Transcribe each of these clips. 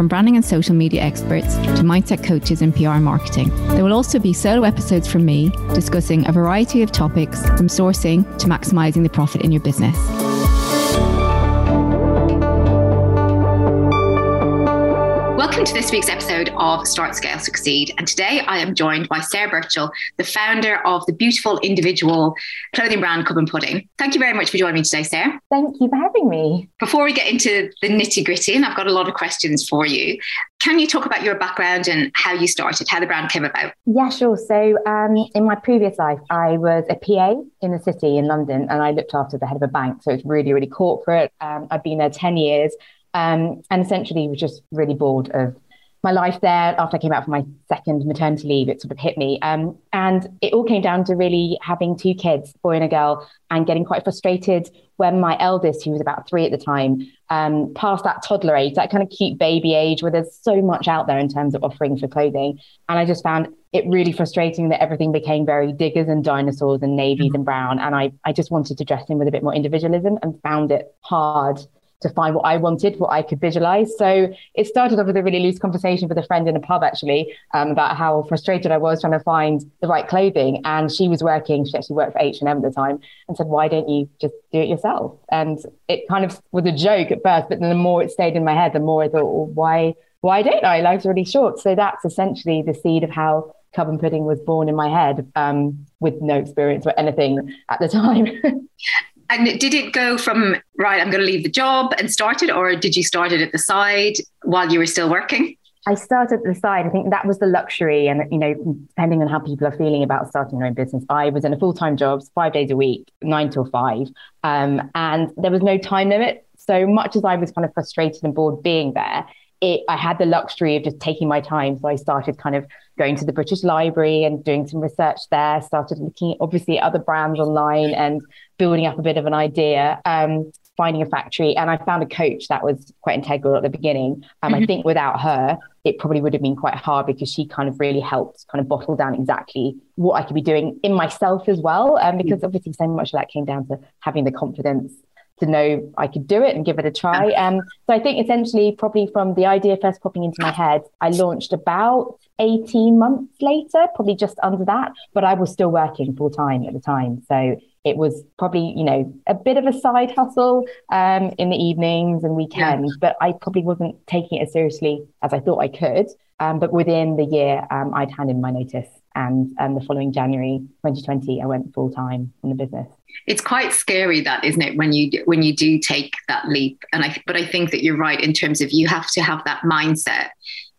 from branding and social media experts to mindset coaches and PR marketing. There will also be solo episodes from me discussing a variety of topics from sourcing to maximizing the profit in your business. Welcome to this week's episode of Start Scale Succeed. And today I am joined by Sarah Birchall, the founder of the beautiful individual clothing brand Cub and Pudding. Thank you very much for joining me today, Sarah. Thank you for having me. Before we get into the nitty gritty, and I've got a lot of questions for you, can you talk about your background and how you started, how the brand came about? Yeah, sure. So, um, in my previous life, I was a PA in the city in London and I looked after the head of a bank. So, it's really, really corporate. Um, I've been there 10 years um, and essentially was just really bored of my life there after I came out from my second maternity leave. It sort of hit me. Um, and it all came down to really having two kids, boy and a girl, and getting quite frustrated when my eldest, who was about three at the time, um, past that toddler age, that kind of cute baby age where there's so much out there in terms of offering for clothing. And I just found it really frustrating that everything became very diggers and dinosaurs and navies mm-hmm. and brown. And I, I just wanted to dress in with a bit more individualism and found it hard to find what I wanted, what I could visualize. So it started off with a really loose conversation with a friend in a pub, actually, um, about how frustrated I was trying to find the right clothing. And she was working, she actually worked for H&M at the time, and said, why don't you just do it yourself? And it kind of was a joke at first, but then the more it stayed in my head, the more I thought, well, why, why don't I? Life's really short. So that's essentially the seed of how Cub and Pudding was born in my head um, with no experience or anything at the time. And did it go from right? I'm going to leave the job and start it, or did you start it at the side while you were still working? I started at the side. I think that was the luxury, and you know, depending on how people are feeling about starting their own business, I was in a full time job, five days a week, nine till five, um, and there was no time limit. So much as I was kind of frustrated and bored being there, it, I had the luxury of just taking my time. So I started kind of going to the British Library and doing some research there, started looking obviously at other brands online and building up a bit of an idea, um, finding a factory. And I found a coach that was quite integral at the beginning. Um, mm-hmm. I think without her, it probably would have been quite hard because she kind of really helped kind of bottle down exactly what I could be doing in myself as well. Um, because mm-hmm. obviously so much of that came down to having the confidence to know I could do it and give it a try. Um, so I think essentially, probably from the idea first popping into my head, I launched about 18 months later, probably just under that, but I was still working full time at the time. So it was probably, you know, a bit of a side hustle um, in the evenings and weekends, yeah. but I probably wasn't taking it as seriously as I thought I could. Um, but within the year, um, I'd handed my notice and um, the following January 2020, I went full time in the business. It's quite scary, that isn't it, when you when you do take that leap. And I, but I think that you're right in terms of you have to have that mindset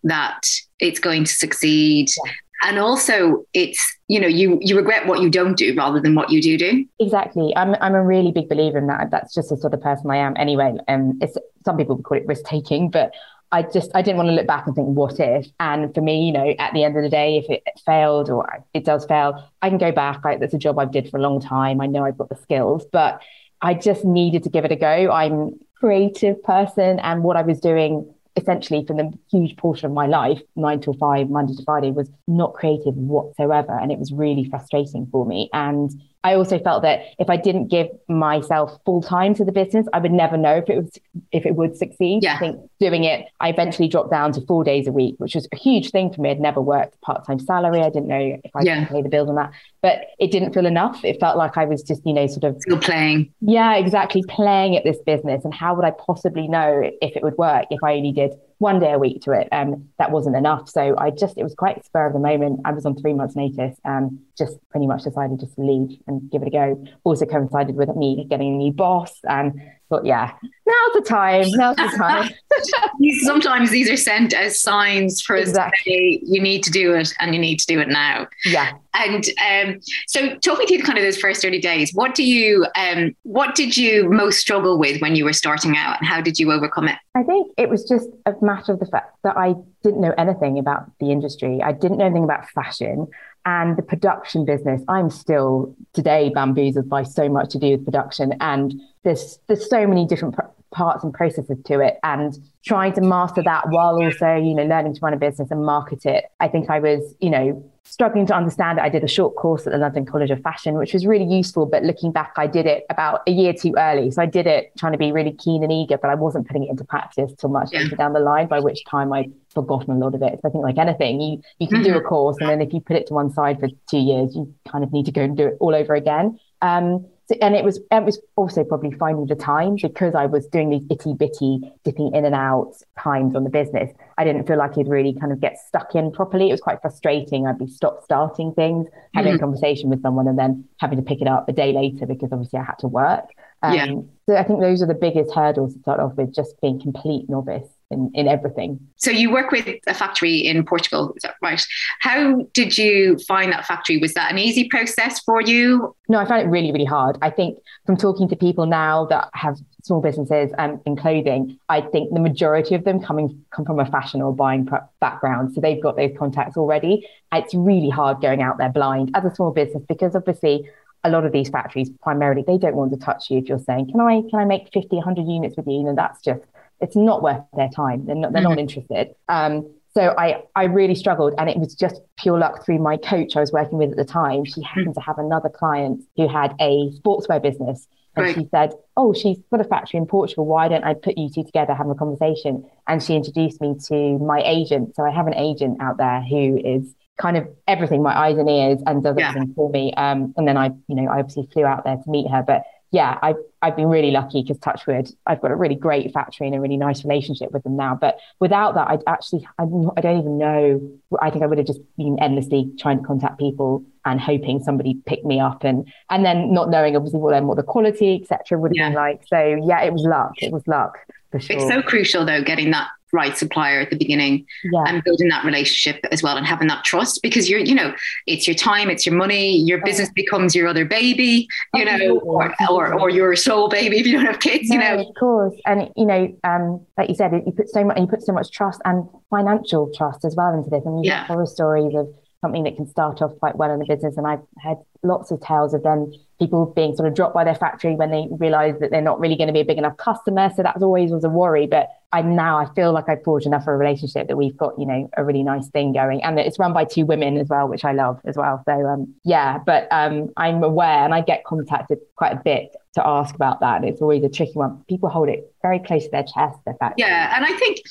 that it's going to succeed. Yeah. And also, it's you know you you regret what you don't do rather than what you do do. Exactly. I'm I'm a really big believer in that. That's just the sort of person I am anyway. And um, it's some people would call it risk taking, but I just I didn't want to look back and think what if. And for me, you know, at the end of the day, if it failed or it does fail, I can go back. Like that's a job I've did for a long time. I know I've got the skills, but I just needed to give it a go. I'm creative person, and what I was doing essentially for the huge portion of my life, nine till five, Monday to Friday, was not creative whatsoever, and it was really frustrating for me. And I also felt that if I didn't give myself full time to the business, I would never know if it was if it would succeed. Yeah. I think doing it, I eventually dropped down to four days a week, which was a huge thing for me. I'd never worked part time salary. I didn't know if I yeah. could pay the bills on that, but it didn't feel enough. It felt like I was just, you know, sort of still playing. Yeah, exactly, playing at this business. And how would I possibly know if it would work if I only did one day a week to it. Um, that wasn't enough. So I just, it was quite spur of the moment. I was on three months notice and just pretty much decided just to leave and give it a go. Also coincided with me getting a new boss and thought, yeah, now's the time. Now's the time. sometimes these are sent as signs for exactly. us to say you need to do it and you need to do it now. Yeah. And um, so, talk me through kind of those first early days. What do you, um, what did you most struggle with when you were starting out, and how did you overcome it? I think it was just a matter of the fact that I didn't know anything about the industry. I didn't know anything about fashion and the production business. I'm still today bamboozled by so much to do with production, and there's there's so many different pr- parts and processes to it and trying to master that while also you know learning to run a business and market it i think i was you know struggling to understand it i did a short course at the london college of fashion which was really useful but looking back i did it about a year too early so i did it trying to be really keen and eager but i wasn't putting it into practice till much yeah. down the line by which time i'd forgotten a lot of it so i think like anything you you can mm-hmm. do a course and then if you put it to one side for two years you kind of need to go and do it all over again um, and it was it was also probably finding the time because I was doing these itty bitty dipping in and out times on the business. I didn't feel like would really kind of get stuck in properly. It was quite frustrating. I'd be stop starting things, having mm-hmm. a conversation with someone, and then having to pick it up a day later because obviously I had to work. Um, yeah. So I think those are the biggest hurdles to start off with, just being complete novice in, in everything. So you work with a factory in Portugal, is that right? How did you find that factory? Was that an easy process for you? No, I found it really, really hard. I think from talking to people now that have small businesses um, in clothing, I think the majority of them coming come from a fashion or buying background, so they've got those contacts already. It's really hard going out there blind as a small business because obviously a lot of these factories primarily they don't want to touch you if you're saying can i can i make 50 100 units with you and that's just it's not worth their time. They're not, they're mm-hmm. not interested. Um, so I, I really struggled and it was just pure luck through my coach I was working with at the time. She happened mm-hmm. to have another client who had a sportswear business. And right. she said, Oh, she's got a factory in Portugal. Why don't I put you two together, have a conversation? And she introduced me to my agent. So I have an agent out there who is kind of everything, my eyes and ears, and does everything yeah. for me. Um, and then I, you know, I obviously flew out there to meet her. But yeah, I've I've been really lucky because Touchwood, I've got a really great factory and a really nice relationship with them now. But without that, I'd actually I, I don't even know. I think I would have just been endlessly trying to contact people and hoping somebody picked me up and and then not knowing obviously what then what the quality etc would have yeah. been like. So yeah, it was luck. It was luck. Sure. It's so crucial though, getting that right supplier at the beginning yeah. and building that relationship as well and having that trust because you're you know it's your time it's your money your business becomes your other baby you know or, or, or your soul baby if you don't have kids you know. of course. And you know um like you said you put so much you put so much trust and financial trust as well into this. And you yeah. horror stories of something that can start off quite well in a business and I've had lots of tales of them people being sort of dropped by their factory when they realize that they're not really going to be a big enough customer. So that always was a worry. But I now I feel like I've forged enough of a relationship that we've got, you know, a really nice thing going. And it's run by two women as well, which I love as well. So um yeah, but um I'm aware and I get contacted quite a bit to ask about that. It's always a tricky one. People hold it very close to their chest. Yeah. And I think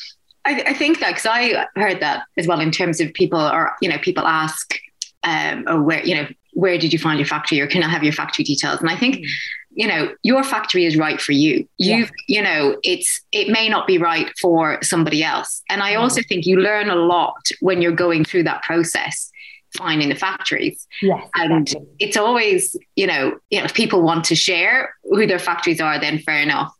I, I think that because I heard that as well in terms of people or you know, people ask um, or where you know where did you find your factory or can I have your factory details? And I think, mm. you know, your factory is right for you. You, you know, it's, it may not be right for somebody else. And I mm. also think you learn a lot when you're going through that process finding the factories. Yes, and exactly. it's always, you know, you know, if people want to share who their factories are, then fair enough.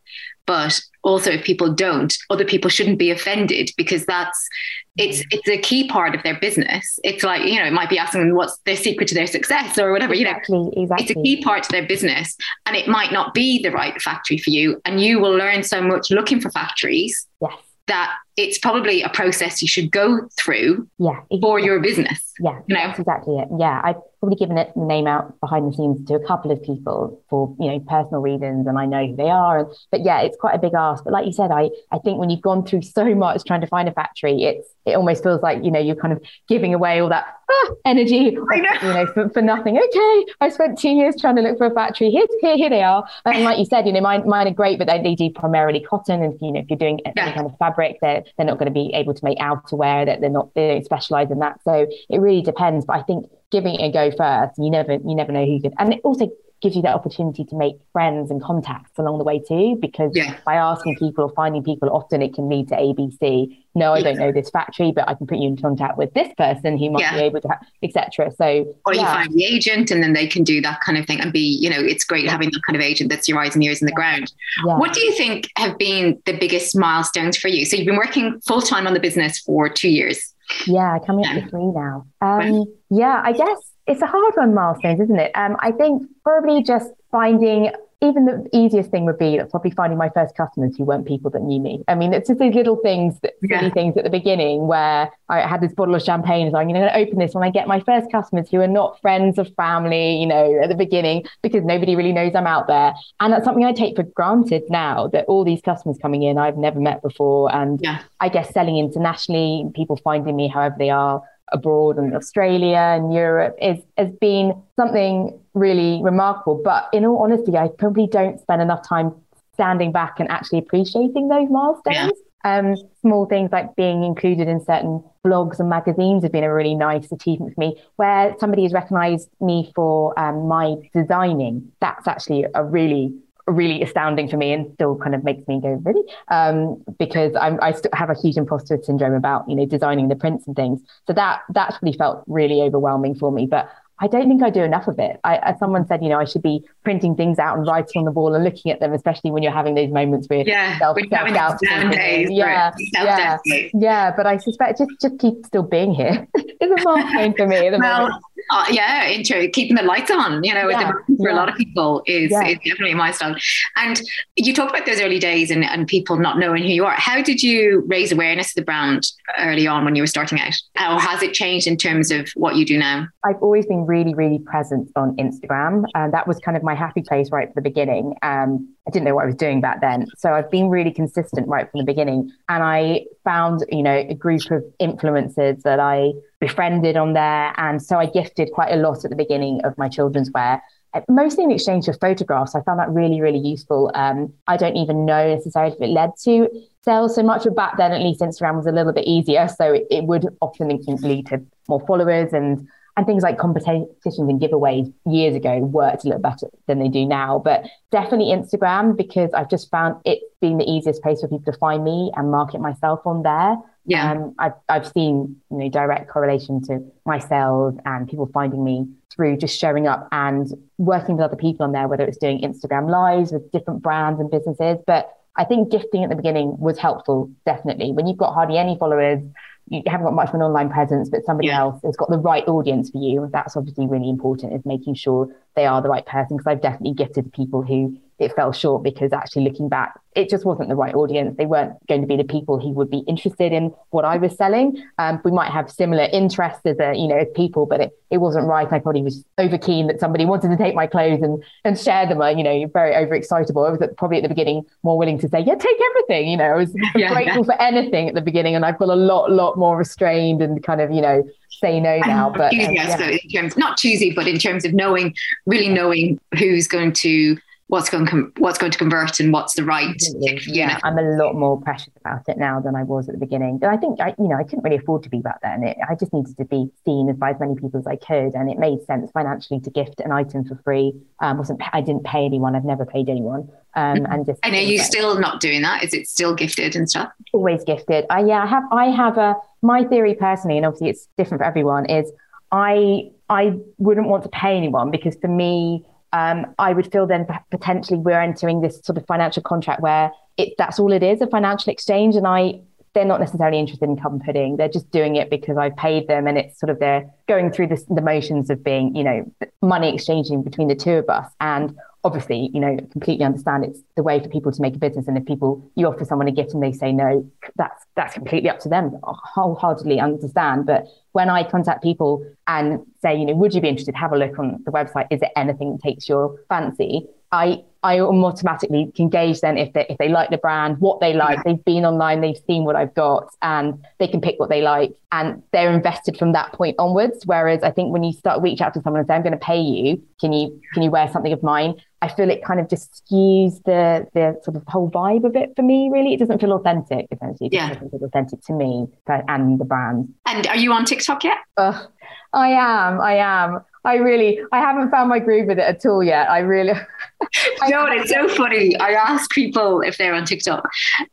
But also if people don't other people shouldn't be offended because that's it's mm. it's a key part of their business. It's like you know it might be asking them what's their secret to their success or whatever exactly, you know. Exactly. it's a key part to their business and it might not be the right factory for you. And you will learn so much looking for factories yes. that it's probably a process you should go through yeah, exactly. for your business. Yeah, you know? that's exactly it. Yeah, I've probably given it the name out behind the scenes to a couple of people for you know personal reasons, and I know who they are. And, but yeah, it's quite a big ask. But like you said, I I think when you've gone through so much trying to find a factory, it's it almost feels like you know you're kind of giving away all that ah, energy, know. you know, for, for nothing. Okay, I spent two years trying to look for a factory. Here, here, here they are. And like you said, you know, mine, mine are great, but they, they do primarily cotton, and you know, if you're doing yeah. any kind of fabric, they're they're not going to be able to make outerwear. That they're not they don't specialize in that. So it really depends. But I think giving it a go first, you never you never know who could. And it also gives you that opportunity to make friends and contacts along the way too. Because yeah. by asking people or finding people, often it can lead to ABC. No, I yeah. don't know this factory, but I can put you in contact with this person who might yeah. be able to, etc. So, or you find the agent, and then they can do that kind of thing and be, you know, it's great having that kind of agent that's your eyes and ears in the ground. What do you think have been the biggest milestones for you? So you've been working full time on the business for two years. Yeah, coming up to three now. Um, yeah, I guess it's a hard one, milestones, isn't it? Um, I think probably just finding even the easiest thing would be probably finding my first customers who weren't people that knew me. I mean, it's just these little things, silly yeah. things at the beginning where I had this bottle of champagne. So I'm going to open this when I get my first customers who are not friends of family, you know, at the beginning, because nobody really knows I'm out there. And that's something I take for granted now that all these customers coming in I've never met before. And yeah. I guess selling internationally, people finding me however they are abroad and Australia and Europe is has been something really remarkable. But in all honesty, I probably don't spend enough time standing back and actually appreciating those milestones. Yeah. Um, small things like being included in certain blogs and magazines have been a really nice achievement for me. Where somebody has recognised me for um, my designing, that's actually a really really astounding for me and still kind of makes me go really um, because I'm, I still have a huge imposter syndrome about you know designing the prints and things so that that's really felt really overwhelming for me but I don't think I do enough of it. I, as someone said, you know, I should be printing things out and writing on the wall and looking at them, especially when you're having those moments where yeah, self, self days, yeah, yeah, yeah. But I suspect just just keep still being here is a milestone for me. well, uh, yeah, into keeping the lights on, you know, yeah, the, for yeah. a lot of people is, yeah. is definitely my style. And you talked about those early days and, and people not knowing who you are. How did you raise awareness of the brand early on when you were starting out? Or has it changed in terms of what you do now? I've always been really, really present on Instagram. And that was kind of my happy place right from the beginning. Um, I didn't know what I was doing back then. So I've been really consistent right from the beginning. And I found, you know, a group of influencers that I befriended on there. And so I gifted quite a lot at the beginning of my children's wear mostly in exchange for photographs. I found that really, really useful. Um, I don't even know necessarily if it led to sales so much, but back then at least Instagram was a little bit easier. So it, it would often lead to more followers and and things like competitions and giveaways years ago worked a little better than they do now. But definitely Instagram because I've just found it being the easiest place for people to find me and market myself on there. Yeah. Um, I've, I've seen, you know, direct correlation to my sales and people finding me through just showing up and working with other people on there, whether it's doing Instagram lives with different brands and businesses. But I think gifting at the beginning was helpful, definitely. When you've got hardly any followers, you haven't got much of an online presence, but somebody yeah. else has got the right audience for you. That's obviously really important is making sure they are the right person. Because I've definitely gifted people who it fell short because actually looking back, it just wasn't the right audience. They weren't going to be the people who would be interested in what I was selling. Um, we might have similar interests as a, you know, as people, but it, it wasn't right. I probably was over keen that somebody wanted to take my clothes and, and share them. I, you know, very overexcitable. I was at, probably at the beginning more willing to say, yeah, take everything. You know, I was yeah, grateful yeah. for anything at the beginning. And I've got a lot, lot more restrained and kind of, you know, say no now. But um, yeah. in terms, not choosy, but in terms of knowing, really knowing who's going to what's going to what's going to convert and what's the right yeah i'm a lot more precious about it now than i was at the beginning. And i think i you know i couldn't really afford to be back then. It, i just needed to be seen as by as many people as i could and it made sense financially to gift an item for free. Um wasn't i didn't pay anyone. I've never paid anyone. Um mm-hmm. and just and are you still not doing that? Is it still gifted and stuff? Always gifted. I yeah i have i have a my theory personally and obviously it's different for everyone is i i wouldn't want to pay anyone because for me um, I would feel then potentially we're entering this sort of financial contract where it that's all it is a financial exchange, and I they're not necessarily interested in Cub and Pudding. They're just doing it because I've paid them, and it's sort of they're going through this, the motions of being, you know, money exchanging between the two of us. And obviously, you know, completely understand it's the way for people to make a business. And if people you offer someone a gift and they say no, that's that's completely up to them. I wholeheartedly understand. But when I contact people and say, you know, would you be interested? Have a look on the website. Is it anything that takes your fancy? I I automatically can gauge then if they if they like the brand, what they like. Yeah. They've been online, they've seen what I've got, and they can pick what they like, and they're invested from that point onwards. Whereas I think when you start reach out to someone and say, "I'm going to pay you, can you can you wear something of mine?" I feel it kind of just skews the the sort of whole vibe of it for me. Really, it doesn't feel authentic. Essentially, it yeah. doesn't feel authentic to me and the brand. And are you on TikTok yet? Uh, I am. I am. I really, I haven't found my groove with it at all yet. I really. know what? It's so funny. I ask people if they're on TikTok,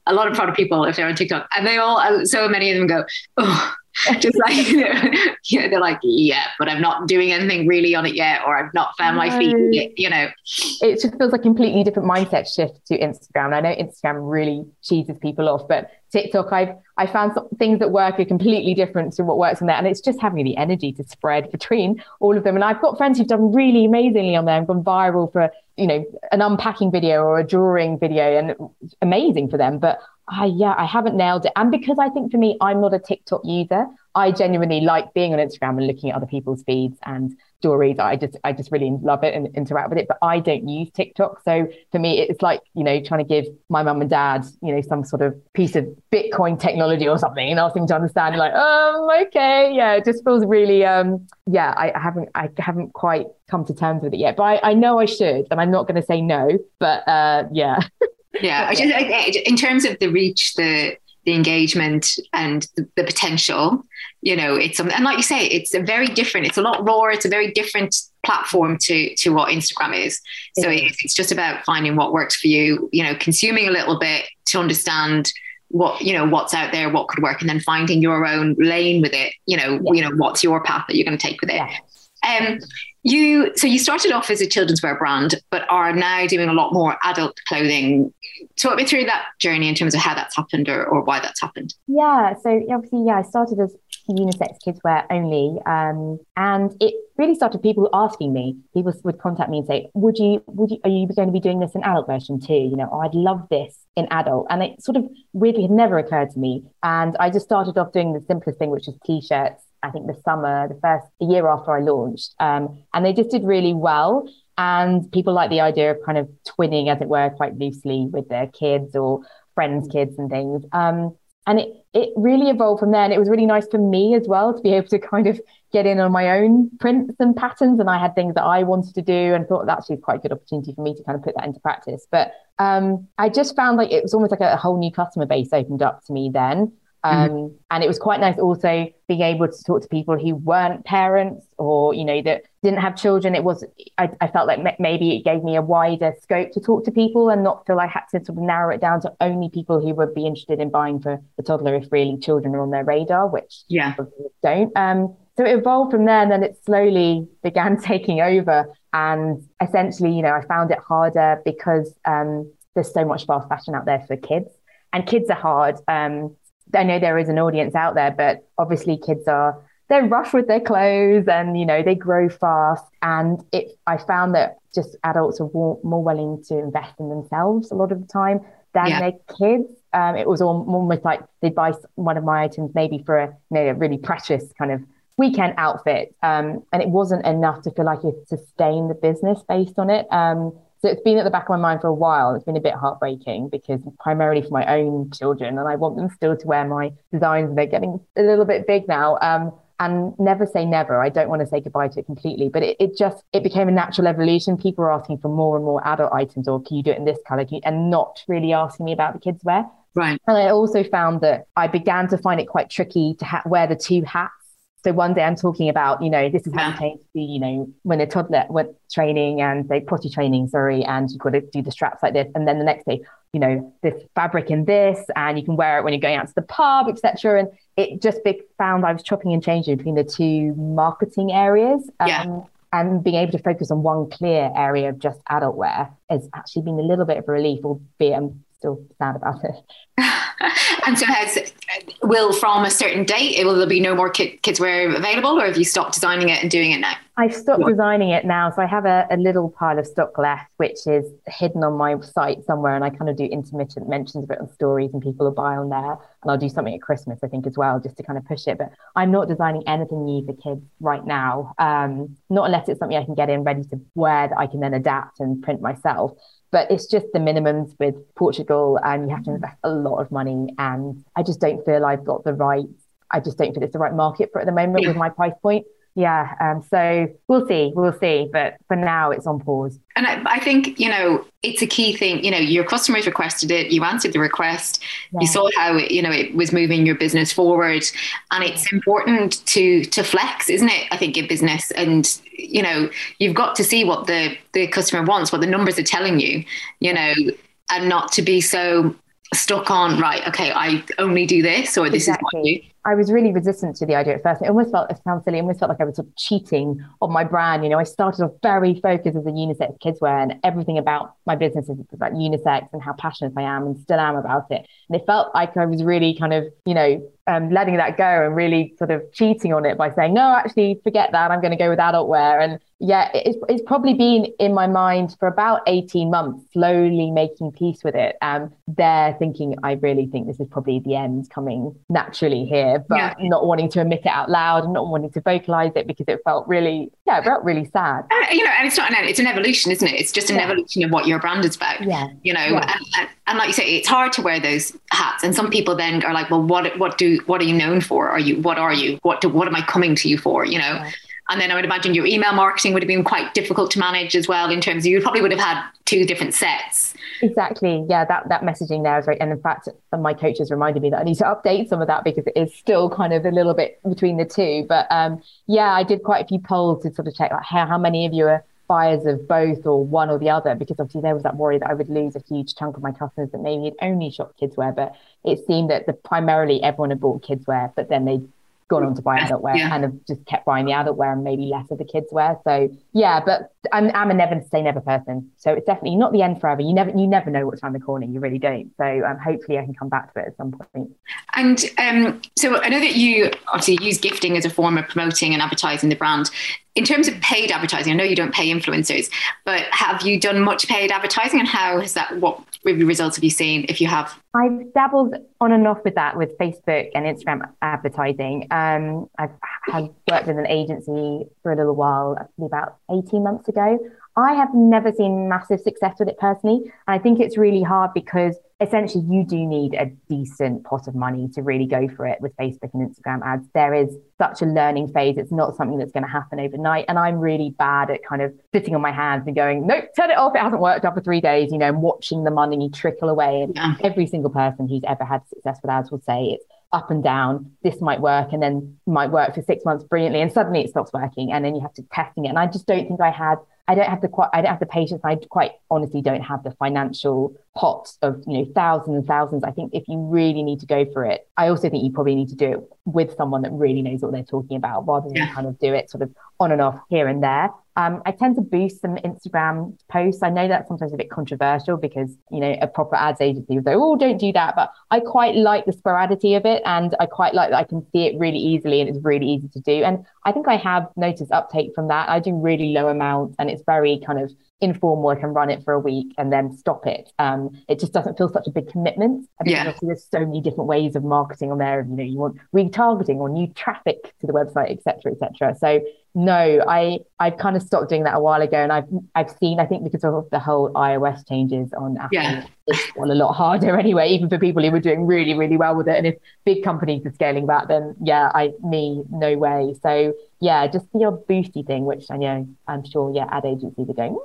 a lot of product people if they're on TikTok, and they all, so many of them go, oh, just like you know, yeah, they're like, yeah, but I'm not doing anything really on it yet, or I've not found my feet. Yet, you know, it just feels like a completely different mindset shift to Instagram. I know Instagram really cheeses people off, but TikTok, I've I found some things that work are completely different to what works on there, and it's just having the energy to spread between all of them. And I've got friends who've done really amazingly on there and gone viral for you know an unpacking video or a drawing video, and amazing for them. But I yeah, I haven't nailed it. And because I think for me, I'm not a TikTok user. I genuinely like being on Instagram and looking at other people's feeds and stories. I just I just really love it and interact with it. But I don't use TikTok. So for me, it's like, you know, trying to give my mum and dad, you know, some sort of piece of Bitcoin technology or something and asking to understand like, um, okay, yeah, it just feels really um yeah, I, I haven't I haven't quite come to terms with it yet. But I, I know I should, and I'm not gonna say no. But uh yeah. yeah, I just, I, in terms of the reach, the the engagement and the, the potential, you know, it's something and like you say, it's a very different. It's a lot rawer. It's a very different platform to to what Instagram is. So yeah. it's just about finding what works for you. You know, consuming a little bit to understand what you know what's out there what could work and then finding your own lane with it you know yeah. you know what's your path that you're going to take with it yeah. Um you so you started off as a children's wear brand, but are now doing a lot more adult clothing. Talk me through that journey in terms of how that's happened or, or why that's happened. Yeah, so obviously, yeah, I started as unisex kids wear only, um, and it really started people asking me. People would contact me and say, "Would you? Would you? Are you going to be doing this in adult version too? You know, oh, I'd love this in adult." And it sort of weirdly had never occurred to me. And I just started off doing the simplest thing, which is t-shirts I think the summer, the first the year after I launched. Um, and they just did really well. And people like the idea of kind of twinning, as it were, quite loosely with their kids or friends' kids and things. Um, and it it really evolved from there. And it was really nice for me as well to be able to kind of get in on my own prints and patterns. And I had things that I wanted to do and thought that's actually quite a good opportunity for me to kind of put that into practice. But um, I just found like it was almost like a, a whole new customer base opened up to me then. Mm-hmm. Um, mm-hmm. And it was quite nice also being able to talk to people who weren't parents or, you know, that didn't have children. It was, I, I felt like maybe it gave me a wider scope to talk to people and not feel I had to sort of narrow it down to only people who would be interested in buying for the toddler if really children are on their radar, which yeah. don't. Um, so it evolved from there and then it slowly began taking over. And essentially, you know, I found it harder because um, there's so much fast fashion out there for kids and kids are hard. Um, I know there is an audience out there, but obviously kids are they're rough with their clothes and you know they grow fast and it I found that just adults are more, more willing to invest in themselves a lot of the time than yeah. their kids. Um, it was almost like they'd buy one of my items maybe for a, you know, a really precious kind of weekend outfit, um, and it wasn't enough to feel like it sustain the business based on it. Um, so it's been at the back of my mind for a while. It's been a bit heartbreaking because primarily for my own children, and I want them still to wear my designs. And they're getting a little bit big now. Um, and never say never. I don't want to say goodbye to it completely, but it, it just it became a natural evolution. People were asking for more and more adult items, or can you do it in this color? and not really asking me about the kids' wear. Right. And I also found that I began to find it quite tricky to ha- wear the two hats so one day I'm talking about, you know, this is how you change the, you know, when a toddler went training and they potty training, sorry, and you've got to do the straps like this. And then the next day, you know, this fabric in this, and you can wear it when you're going out to the pub, etc. And it just found I was chopping and changing between the two marketing areas. Um, yeah. And being able to focus on one clear area of just adult wear has actually been a little bit of a relief, albeit I'm still sad about it. and so has will from a certain date will there be no more kid, kids wear available or have you stopped designing it and doing it now i've stopped what? designing it now so i have a, a, little pile of stock left which is hidden on my site somewhere and i kind of do intermittent mentions of it on stories and people will buy on there and i'll do something at christmas i think as well just to kind of push it but i'm not designing anything new for kids right now um, not unless it's something i can get in ready to wear that i can then adapt and print myself but it's just the minimums with Portugal, and you have to invest a lot of money. And I just don't feel I've got the right. I just don't feel it's the right market for at the moment with my price point. Yeah. Um, so we'll see, we'll see. But for now, it's on pause. And I, I, think you know it's a key thing. You know, your customers requested it. You answered the request. Yeah. You saw how it, you know it was moving your business forward, and it's important to to flex, isn't it? I think in business, and you know, you've got to see what the the customer wants, what the numbers are telling you. You know, and not to be so stuck on right okay i only do this or this exactly. is what I was really resistant to the idea at first. It almost felt, it sounds silly, it almost felt like I was sort of cheating on my brand. You know, I started off very focused as a unisex kids wear and everything about my business is about unisex and how passionate I am and still am about it. And it felt like I was really kind of, you know, um, letting that go and really sort of cheating on it by saying, no, actually, forget that. I'm going to go with adult wear. And yeah, it's, it's probably been in my mind for about 18 months, slowly making peace with it. Um, there thinking, I really think this is probably the end coming naturally here, but yeah. not wanting to admit it out loud and not wanting to vocalize it because it felt really, yeah, it felt really sad. Uh, you know, and it's not an, it's an evolution, isn't it? It's just an yeah. evolution of what your brand is about. Yeah. You know, yeah. And, and, and like you say, it's hard to wear those hats. And some people then are like, well, what, what do, what are you known for? Are you, what are you? What do, what am I coming to you for? You know? And then I would imagine your email marketing would have been quite difficult to manage as well in terms of you probably would have had two different sets. Exactly. Yeah, that, that messaging there is right. And in fact, my coaches reminded me that I need to update some of that because it is still kind of a little bit between the two. But um, yeah, I did quite a few polls to sort of check like how, how many of you are buyers of both or one or the other because obviously there was that worry that I would lose a huge chunk of my customers that maybe had only shopped kidswear but it seemed that the primarily everyone had bought kidswear but then they gone on to buy adult wear yeah. and have just kept buying the adult wear and maybe less of the kids wear. So yeah, but I'm, I'm a never say never person. So it's definitely not the end forever. You never you never know what's around the corner. You really don't. So um, hopefully I can come back to it at some point. And um, so I know that you obviously use gifting as a form of promoting and advertising the brand in terms of paid advertising, I know you don't pay influencers, but have you done much paid advertising and how has that, what results have you seen if you have? I've dabbled on and off with that with Facebook and Instagram advertising. Um, I've had worked with an agency for a little while, about 18 months ago. I have never seen massive success with it personally. And I think it's really hard because essentially you do need a decent pot of money to really go for it with Facebook and Instagram ads. There is such a learning phase. It's not something that's going to happen overnight. And I'm really bad at kind of sitting on my hands and going, nope, turn it off. It hasn't worked after three days, you know, and watching the money trickle away. And yeah. every single person who's ever had success with ads will say it's up and down. This might work and then might work for six months brilliantly. And suddenly it stops working. And then you have to testing it. And I just don't think I had I don't have the quite I don't have the patience. I quite honestly don't have the financial pot of you know thousands and thousands. I think if you really need to go for it, I also think you probably need to do it with someone that really knows what they're talking about, rather than yeah. kind of do it sort of on and off here and there. Um, I tend to boost some Instagram posts. I know that's sometimes a bit controversial because, you know, a proper ads agency would go, oh, don't do that. But I quite like the sporadity of it. And I quite like that I can see it really easily and it's really easy to do. And I think I have noticed uptake from that. I do really low amounts and it's very kind of informal. work and run it for a week and then stop it. Um, it just doesn't feel such a big commitment. I mean, yeah. there's so many different ways of marketing on there. You know, you want retargeting or new traffic to the website, etc., etc. So no, I I've kind of stopped doing that a while ago, and I've I've seen I think because of the whole iOS changes on Apple, yeah. It's well, a lot harder anyway, even for people who were doing really really well with it. And if big companies are scaling back, then yeah, I me no way. So yeah, just the odd boosty thing, which I know I'm sure yeah ad agencies are going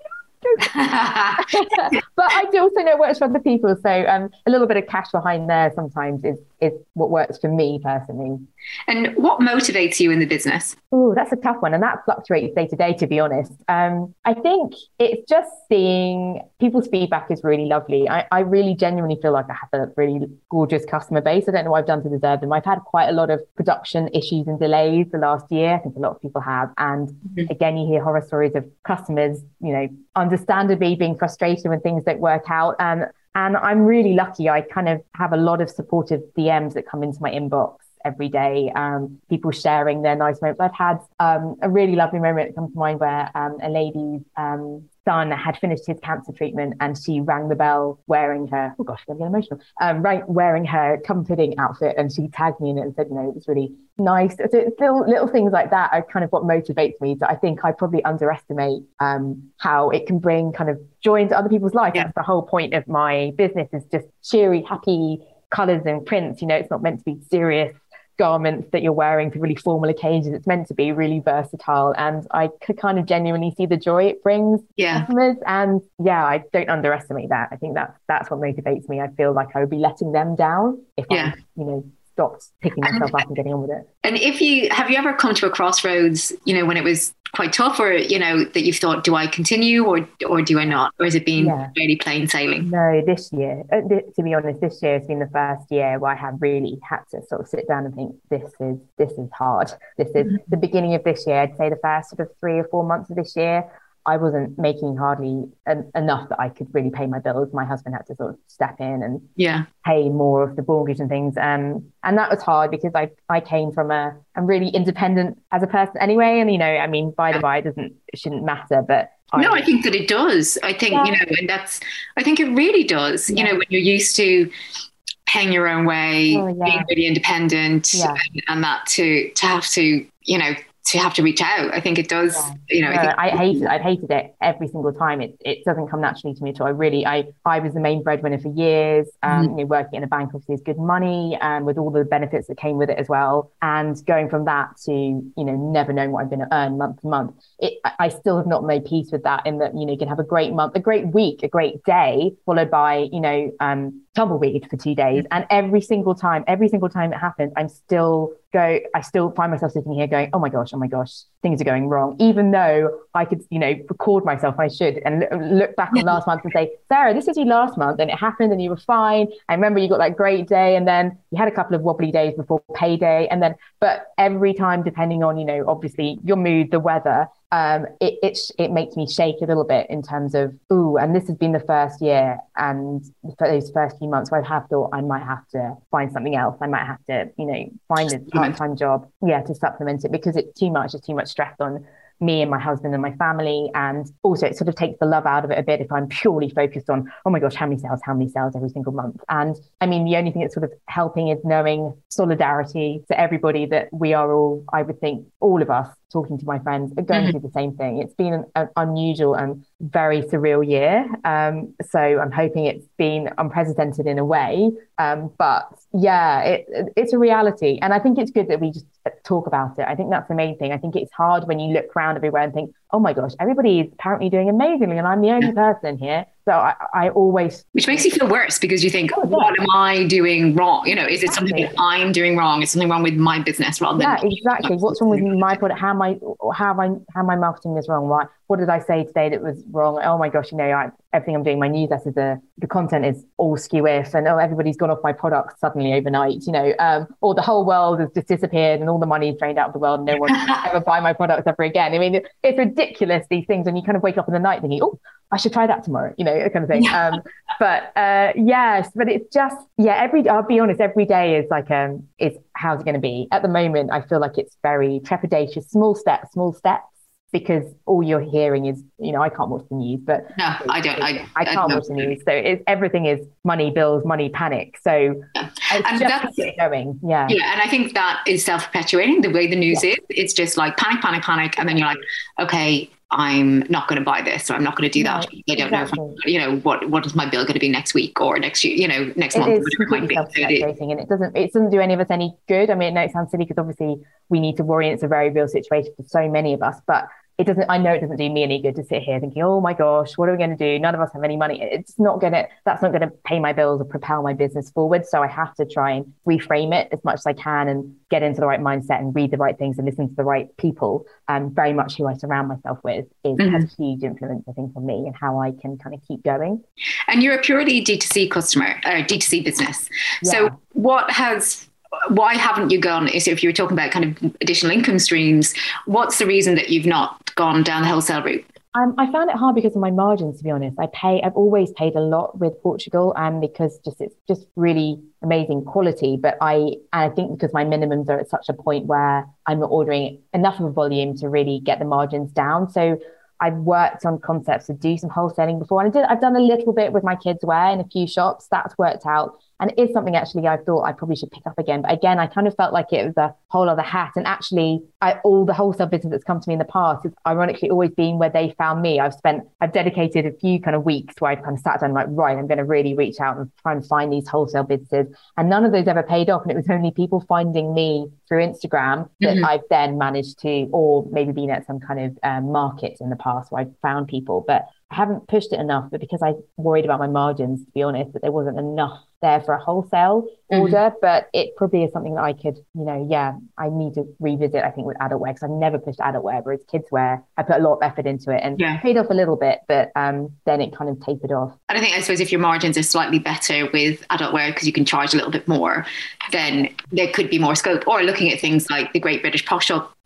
but I do also know it works for other people. So um, a little bit of cash behind there sometimes is is what works for me personally. And what motivates you in the business? Oh, that's a tough one. And that fluctuates day to day, to be honest. Um, I think it's just seeing people's feedback is really lovely. I, I really genuinely feel like I have a really gorgeous customer base. I don't know what I've done to deserve them. I've had quite a lot of production issues and delays the last year. I think a lot of people have. And mm-hmm. again, you hear horror stories of customers, you know, understandably being frustrated when things don't work out. Um, and I'm really lucky. I kind of have a lot of supportive DMs that come into my inbox every day. Um, people sharing their nice moments. I've had um, a really lovely moment that comes to mind where um, a lady's um, son had finished his cancer treatment and she rang the bell wearing her, oh gosh, I'm getting emotional, um, right, wearing her comforting outfit and she tagged me in it and said, you know, it was really nice. So little, little things like that are kind of what motivates me. So I think I probably underestimate um, how it can bring kind of joy into other people's life. Yeah. That's the whole point of my business is just cheery, happy colors and prints. You know, it's not meant to be serious garments that you're wearing for really formal occasions. It's meant to be really versatile. And I could kind of genuinely see the joy it brings yeah. customers. And yeah, I don't underestimate that. I think that's that's what motivates me. I feel like I would be letting them down if yeah. I, you know, stopped picking myself and, up and getting on with it. And if you have you ever come to a crossroads, you know, when it was quite tough, or you know, that you've thought, do I continue or or do I not, or has it been yeah. really plain sailing? No, this year, uh, th- to be honest, this year has been the first year where I have really had to sort of sit down and think, this is this is hard. This is mm-hmm. the beginning of this year. I'd say the first sort of three or four months of this year. I wasn't making hardly en- enough that I could really pay my bills. My husband had to sort of step in and yeah pay more of the mortgage and things. Um, and that was hard because I I came from a I'm really independent as a person anyway. And you know, I mean, by the by, it doesn't it shouldn't matter, but no, I think that it does. I think yeah. you know, and that's I think it really does. Yeah. You know, when you're used to paying your own way, oh, being really independent, and, and that to to have to you know to have to reach out. I think it does. Yeah. You know, no, I, I hated. I've hated it every single time. It it doesn't come naturally to me at all. I really, I I was the main breadwinner for years. Um, mm-hmm. you know, working in a bank obviously is good money, and um, with all the benefits that came with it as well. And going from that to you know never knowing what I'm going to earn month to month, it I still have not made peace with that. In that you know you can have a great month, a great week, a great day, followed by you know um, tumbleweed for two days, and every single time, every single time it happens, I'm still go, I still find myself sitting here going, oh my gosh, oh my gosh, things are going wrong. Even though I could, you know, record myself, I should, and look back on last month and say, Sarah, this was you last month and it happened and you were fine. I remember you got that great day and then you had a couple of wobbly days before payday. And then, but every time, depending on, you know, obviously your mood, the weather, um, it, it it makes me shake a little bit in terms of ooh, and this has been the first year and for those first few months where I have thought I might have to find something else. I might have to, you know, find a part time job, yeah, to supplement it because it's too much. It's too much stress on me and my husband and my family. And also, it sort of takes the love out of it a bit if I'm purely focused on, oh my gosh, how many sales, how many sales every single month. And I mean, the only thing that's sort of helping is knowing solidarity to everybody that we are all, I would think, all of us talking to my friends are going mm-hmm. through the same thing. It's been an, an unusual and very surreal year. Um, so I'm hoping it's been unprecedented in a way. Um, but yeah, it, it's a reality. And I think it's good that we just talk about it. I think that's the main thing. I think it's hard when you look around everywhere and think, oh my gosh, everybody is apparently doing amazingly, and I'm the only person here. So I, I always. Which makes you feel worse because you think, oh, yeah. what am I doing wrong? You know, is it something that I'm doing wrong? Is something wrong with my business rather than. Yeah, exactly. What's wrong with my product? How am I, how am I, how am I marketing this wrong? Why, what did I say today that was wrong? Oh my gosh, you know, I, everything I'm doing, my newsletters, the, the content is all skew if, and oh, everybody's gone off my product suddenly overnight, you know, um, or the whole world has just disappeared and all the money is drained out of the world and no one ever buy my products ever again. I mean, it's ridiculous, these things. And you kind of wake up in the night thinking, oh, I should try that tomorrow, you know, kind of thing. Yeah. Um, but uh, yes, but it's just, yeah, every, I'll be honest, every day is like, um, is how's it going to be? At the moment, I feel like it's very trepidatious, small steps, small steps because all you're hearing is, you know, I can't watch the news, but no, I don't. I, I can't I watch the news. So it's, everything is money, bills, money, panic. So yeah. and that's going. Yeah. Yeah. And I think that is self perpetuating the way the news yeah. is. It's just like panic, panic, panic. And then you're like, okay, I'm not going to buy this or I'm not going to do that. I don't exactly. know, if, you know, what what is my bill going to be next week or next year, you know, next it month. Is completely self-perpetuating and it doesn't it doesn't do any of us any good. I mean, no, it sounds silly because obviously we need to worry and it's a very real situation for so many of us, but it doesn't i know it doesn't do me any good to sit here thinking oh my gosh what are we going to do? None of us have any money. It's not going to that's not going to pay my bills or propel my business forward. So i have to try and reframe it as much as i can and get into the right mindset and read the right things and listen to the right people. Um, very much who i surround myself with is mm-hmm. has a huge influence i think on me and how i can kind of keep going. And you're a purely d2c customer or uh, d2c business. Yeah. so what has why haven't you gone? Is if you were talking about kind of additional income streams, what's the reason that you've not gone down the wholesale route? Um, I found it hard because of my margins, to be honest. I pay, I've always paid a lot with Portugal, and because just it's just really amazing quality. But I, and I think because my minimums are at such a point where I'm not ordering enough of a volume to really get the margins down. So I've worked on concepts to do some wholesaling before, and I did. I've done a little bit with my kids' wear in a few shops. That's worked out And it is something actually I thought I probably should pick up again. But again, I kind of felt like it was a whole other hat. And actually, I, all the wholesale business that's come to me in the past has ironically always been where they found me. I've spent, I've dedicated a few kind of weeks where I've kind of sat down like, right, I'm going to really reach out and try and find these wholesale businesses. And none of those ever paid off. And it was only people finding me through Instagram that mm-hmm. I've then managed to, or maybe been at some kind of um, markets in the past where I've found people. But I haven't pushed it enough, but because I worried about my margins, to be honest, that there wasn't enough there for a wholesale mm-hmm. order, but it probably is something that I could, you know, yeah, I need to revisit, I think, with adult wear because I've never pushed adult wear, whereas kids wear, I put a lot of effort into it and yeah. paid off a little bit, but um, then it kind of tapered off. I don't think, I suppose, if your margins are slightly better with adult wear because you can charge a little bit more, then there could be more scope. Or looking at things like the Great British Pop Shop,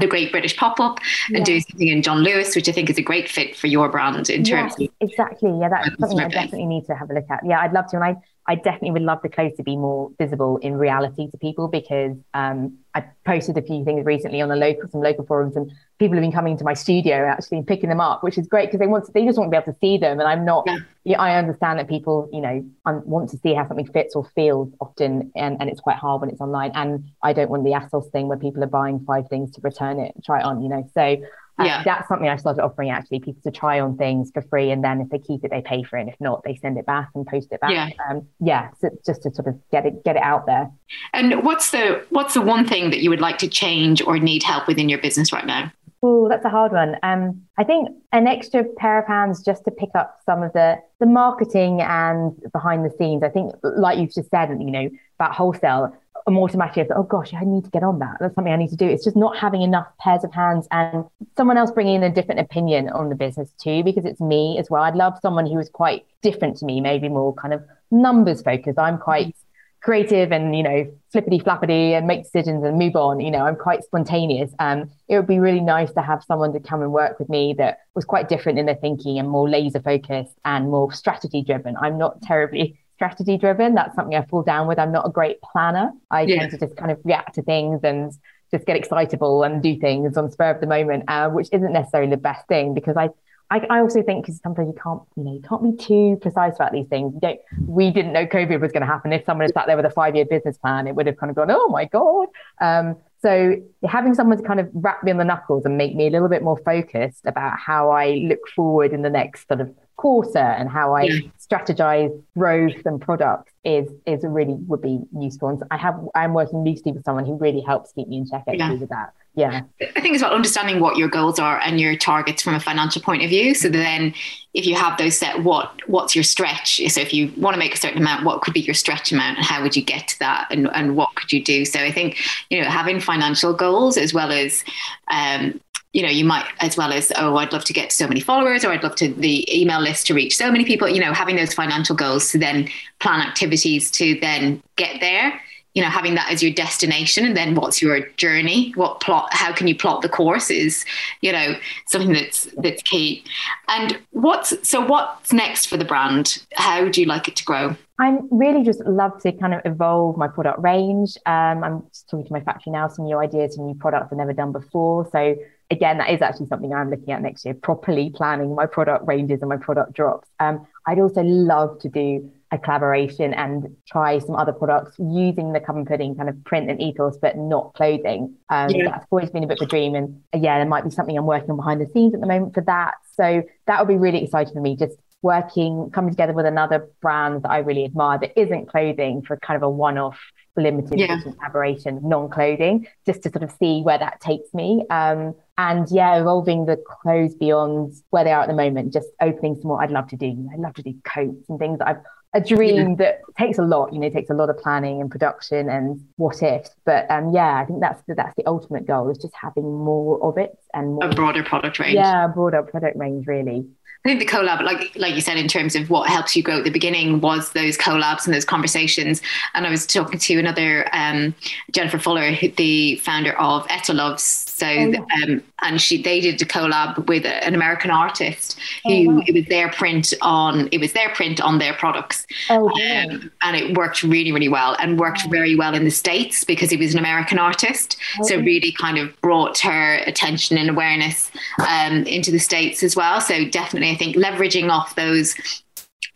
the Great British Pop Up, yeah. and doing something in John Lewis, which I think is a great fit for your brand in terms yes, of exactly. Yeah, that's something I definitely need to have a look at. Yeah, I'd love to. And I I definitely would love the clothes to be more visible in reality to people because um, I posted a few things recently on the local some local forums and people have been coming to my studio actually and picking them up, which is great because they want to, they just want to be able to see them. And I'm not, yeah. I understand that people, you know, want to see how something fits or feels often, and, and it's quite hard when it's online. And I don't want the ASOS thing where people are buying five things to return it, try it on, you know. So uh, yeah. that's something I started offering actually people to try on things for free, and then if they keep it, they pay for it. And if not, they send it back and post it back. Yeah, um, yeah. So just to sort of get it get it out there. And what's the what's the one thing that you would like to change or need help with in your business right now? Oh, that's a hard one. Um, I think an extra pair of hands just to pick up some of the the marketing and behind the scenes. I think, like you've just said, you know, about wholesale. I'm automatically, oh gosh, I need to get on that. That's something I need to do. It's just not having enough pairs of hands and someone else bringing in a different opinion on the business too, because it's me as well. I'd love someone who was quite different to me, maybe more kind of numbers focused. I'm quite creative and you know flippity flappity and make decisions and move on you know i'm quite spontaneous um it would be really nice to have someone to come and work with me that was quite different in their thinking and more laser focused and more strategy driven i'm not terribly strategy driven. That's something I fall down with. I'm not a great planner. I yeah. tend to just kind of react to things and just get excitable and do things on spur of the moment, uh, which isn't necessarily the best thing because I, I, also think because sometimes you can't, you know, you can't be too precise about these things. You don't, we didn't know COVID was going to happen. If someone had sat there with a five year business plan, it would have kind of gone, oh my God. Um, so having someone to kind of wrap me on the knuckles and make me a little bit more focused about how I look forward in the next sort of quarter and how I yeah. strategize growth and products is is really would be useful. And I have I'm working loosely with someone who really helps keep me in check actually yeah. with that. Yeah. I think it's about understanding what your goals are and your targets from a financial point of view. So then if you have those set, what what's your stretch? So if you want to make a certain amount, what could be your stretch amount and how would you get to that and, and what could you do? So I think, you know, having financial goals as well as um, you know, you might as well as, oh, I'd love to get so many followers, or I'd love to the email list to reach so many people, you know, having those financial goals to then plan activities to then get there, you know, having that as your destination and then what's your journey, what plot, how can you plot the course is, you know, something that's that's key. And what's so what's next for the brand? How do you like it to grow? I'm really just love to kind of evolve my product range. Um, I'm talking to my factory now, some new ideas, some new products I've never done before. So again, that is actually something I'm looking at next year, properly planning my product ranges and my product drops. Um, I'd also love to do a collaboration and try some other products using the Cub and Pudding kind of print and ethos, but not clothing. Um, yeah. That's always been a bit of a dream. And uh, yeah, there might be something I'm working on behind the scenes at the moment for that. So that would be really exciting for me, just working, coming together with another brand that I really admire that isn't clothing for kind of a one off limited yeah. collaboration, non clothing, just to sort of see where that takes me. Um, and yeah, evolving the clothes beyond where they are at the moment, just opening some more. I'd love to do. I'd love to do coats and things that I've a dream yeah. that takes a lot, you know, takes a lot of planning and production and what ifs. But um, yeah, I think that's the, that's the ultimate goal is just having more of it and more, a broader product range. Yeah, a broader product range, really. I think the collab, like like you said, in terms of what helps you grow at the beginning, was those collabs and those conversations. And I was talking to another um, Jennifer Fuller, the founder of Etta Loves. So, oh, yeah. um, and she they did a collab with an American artist who oh, wow. it was their print on it was their print on their products, oh, um, and it worked really really well and worked very well in the states because he was an American artist. Oh, so really kind of brought her attention and awareness um, into the states as well. So definitely I think leveraging off those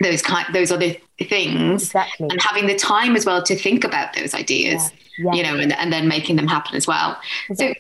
those kind those other things exactly. and having the time as well to think about those ideas yeah. Yeah. you know and, and then making them happen as well so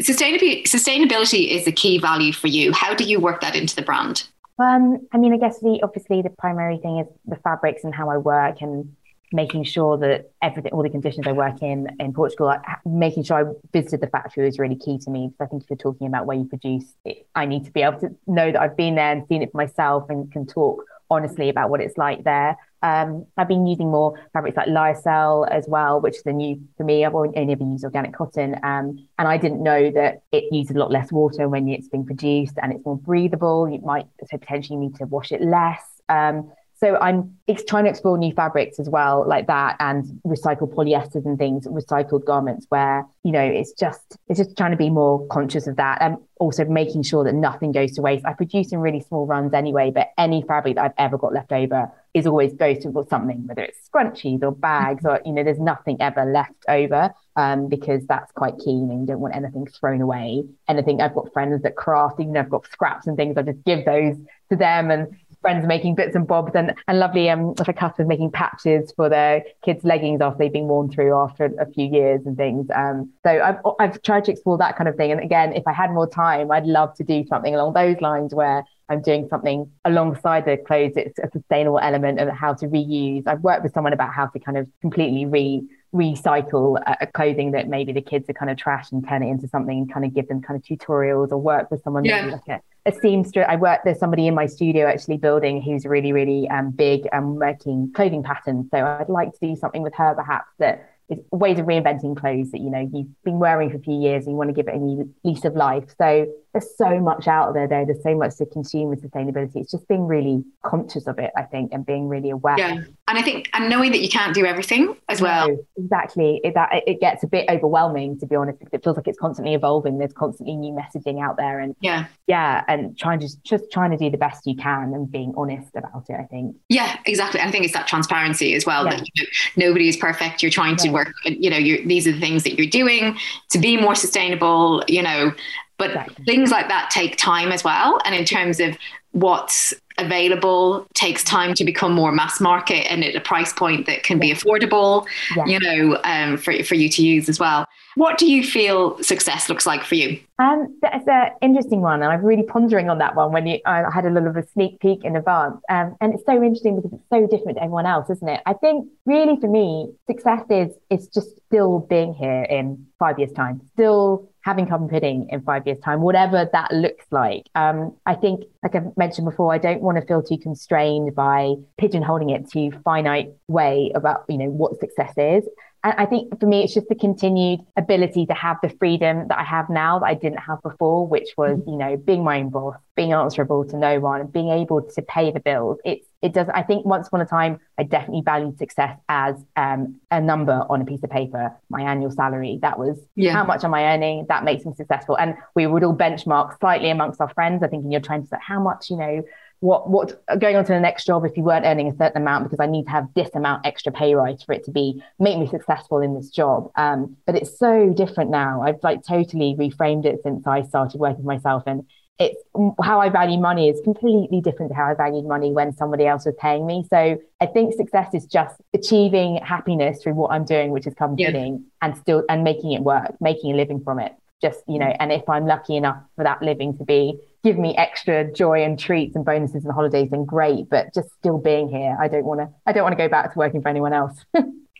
sustainability sustainability is a key value for you how do you work that into the brand um, I mean, I guess the obviously the primary thing is the fabrics and how I work and making sure that everything, all the conditions I work in in Portugal, making sure I visited the factory was really key to me. Because I think if you're talking about where you produce, it, I need to be able to know that I've been there and seen it for myself and can talk honestly about what it's like there. Um, I've been using more fabrics like lyocell as well, which is a new for me. I've only ever used organic cotton, um, and I didn't know that it uses a lot less water when it's being produced, and it's more breathable. You might so potentially need to wash it less. Um, so I'm trying to explore new fabrics as well, like that, and recycled polyesters and things, recycled garments, where you know it's just it's just trying to be more conscious of that, and also making sure that nothing goes to waste. I produce in really small runs anyway, but any fabric that I've ever got left over is always goes to something, whether it's scrunchies or bags, or you know, there's nothing ever left over. Um, because that's quite. You know, you don't want anything thrown away. Anything I've got friends that craft, even I've got scraps and things, I just give those to them and friends making bits and bobs and, and lovely um like customers making patches for their kids' leggings after they've been worn through after a few years and things. Um, so I've I've tried to explore that kind of thing. And again, if I had more time, I'd love to do something along those lines where I'm doing something alongside the clothes. It's a sustainable element of how to reuse. I've worked with someone about how to kind of completely re recycle uh, clothing that maybe the kids are kind of trash and turn it into something and kind of give them kind of tutorials or work with someone yeah. like a, a seamstress. I work, there's somebody in my studio actually building who's really, really um, big and working clothing patterns. So I'd like to do something with her perhaps that is ways of reinventing clothes that, you know, you've been wearing for a few years and you want to give it a new lease of life. So there's so much out there though there's so much to consume with sustainability it's just being really conscious of it i think and being really aware yeah and i think and knowing that you can't do everything as well no, exactly it, that it gets a bit overwhelming to be honest because it feels like it's constantly evolving there's constantly new messaging out there and yeah yeah and trying to just trying to do the best you can and being honest about it i think yeah exactly i think it's that transparency as well yeah. that you know, nobody is perfect you're trying to yeah. work you know these are the things that you're doing to be more sustainable you know but exactly. things like that take time as well. And in terms of what's available takes time to become more mass market and at a price point that can be affordable, yeah. you know, um, for, for you to use as well. What do you feel success looks like for you? Um, that's an interesting one, and I'm really pondering on that one. When you, I had a little of a sneak peek in advance, um, and it's so interesting because it's so different to everyone else, isn't it? I think really for me, success is is just still being here in five years' time, still having Cub and Pudding in five years' time, whatever that looks like. Um, I think, like I've mentioned before, I don't want to feel too constrained by pigeonholing it to finite way about you know what success is. And I think for me, it's just the continued ability to have the freedom that I have now that I didn't have before, which was, mm-hmm. you know, being my own boss, being answerable to no one, and being able to pay the bills. It's it does. I think once upon a time, I definitely valued success as um, a number on a piece of paper, my annual salary. That was yeah. how much am I earning? That makes me successful. And we would all benchmark slightly amongst our friends. I think in your trends, like how much, you know, what what going on to the next job if you weren't earning a certain amount because I need to have this amount extra pay rise for it to be make me successful in this job. Um, but it's so different now. I've like totally reframed it since I started working for myself and it's how I value money is completely different to how I valued money when somebody else was paying me. So I think success is just achieving happiness through what I'm doing, which is comforting yeah. and still and making it work, making a living from it. Just, you know, mm. and if I'm lucky enough for that living to be give me extra joy and treats and bonuses and holidays, then great. But just still being here, I don't want to. I don't want to go back to working for anyone else.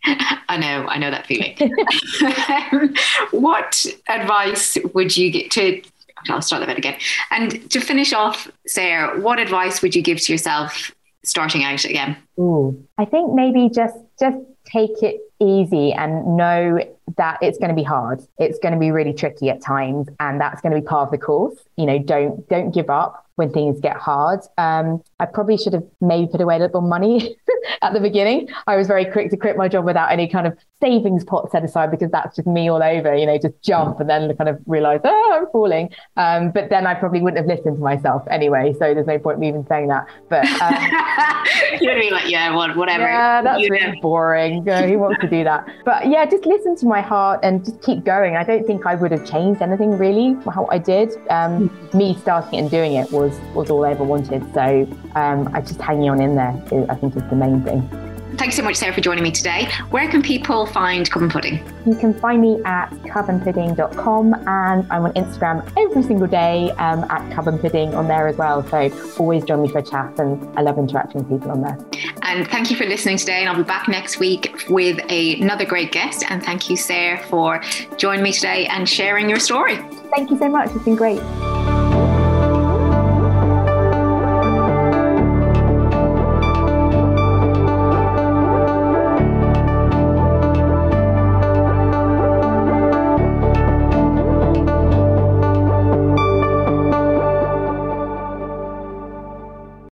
I know, I know that feeling. what advice would you get to I'll start that bit again. And to finish off, Sarah, what advice would you give to yourself starting out again? Ooh, I think maybe just just take it easy and know that it's going to be hard. It's going to be really tricky at times, and that's going to be part of the course. You know, don't don't give up when things get hard. Um, I probably should have maybe put away a little money at the beginning. I was very quick to quit my job without any kind of savings pot set aside because that's just me all over, you know, just jump and then kind of realize, oh, I'm falling. Um, but then I probably wouldn't have listened to myself anyway. So there's no point me even saying that. But um, you'd be like, yeah, whatever. Yeah, that's you really know. boring. Uh, who wants to do that? But yeah, just listen to my heart and just keep going. I don't think I would have changed anything really how I did. Um, me starting and doing it was was all I ever wanted. So um, I just hanging on in there, I think is the main thing. Thanks so much, Sarah, for joining me today. Where can people find and Pudding? You can find me at cubandpudding.com and I'm on Instagram every single day um, at Cup Pudding on there as well. So always join me for a chat and I love interacting with people on there. And thank you for listening today. And I'll be back next week with a, another great guest. And thank you, Sarah, for joining me today and sharing your story. Thank you so much. It's been great.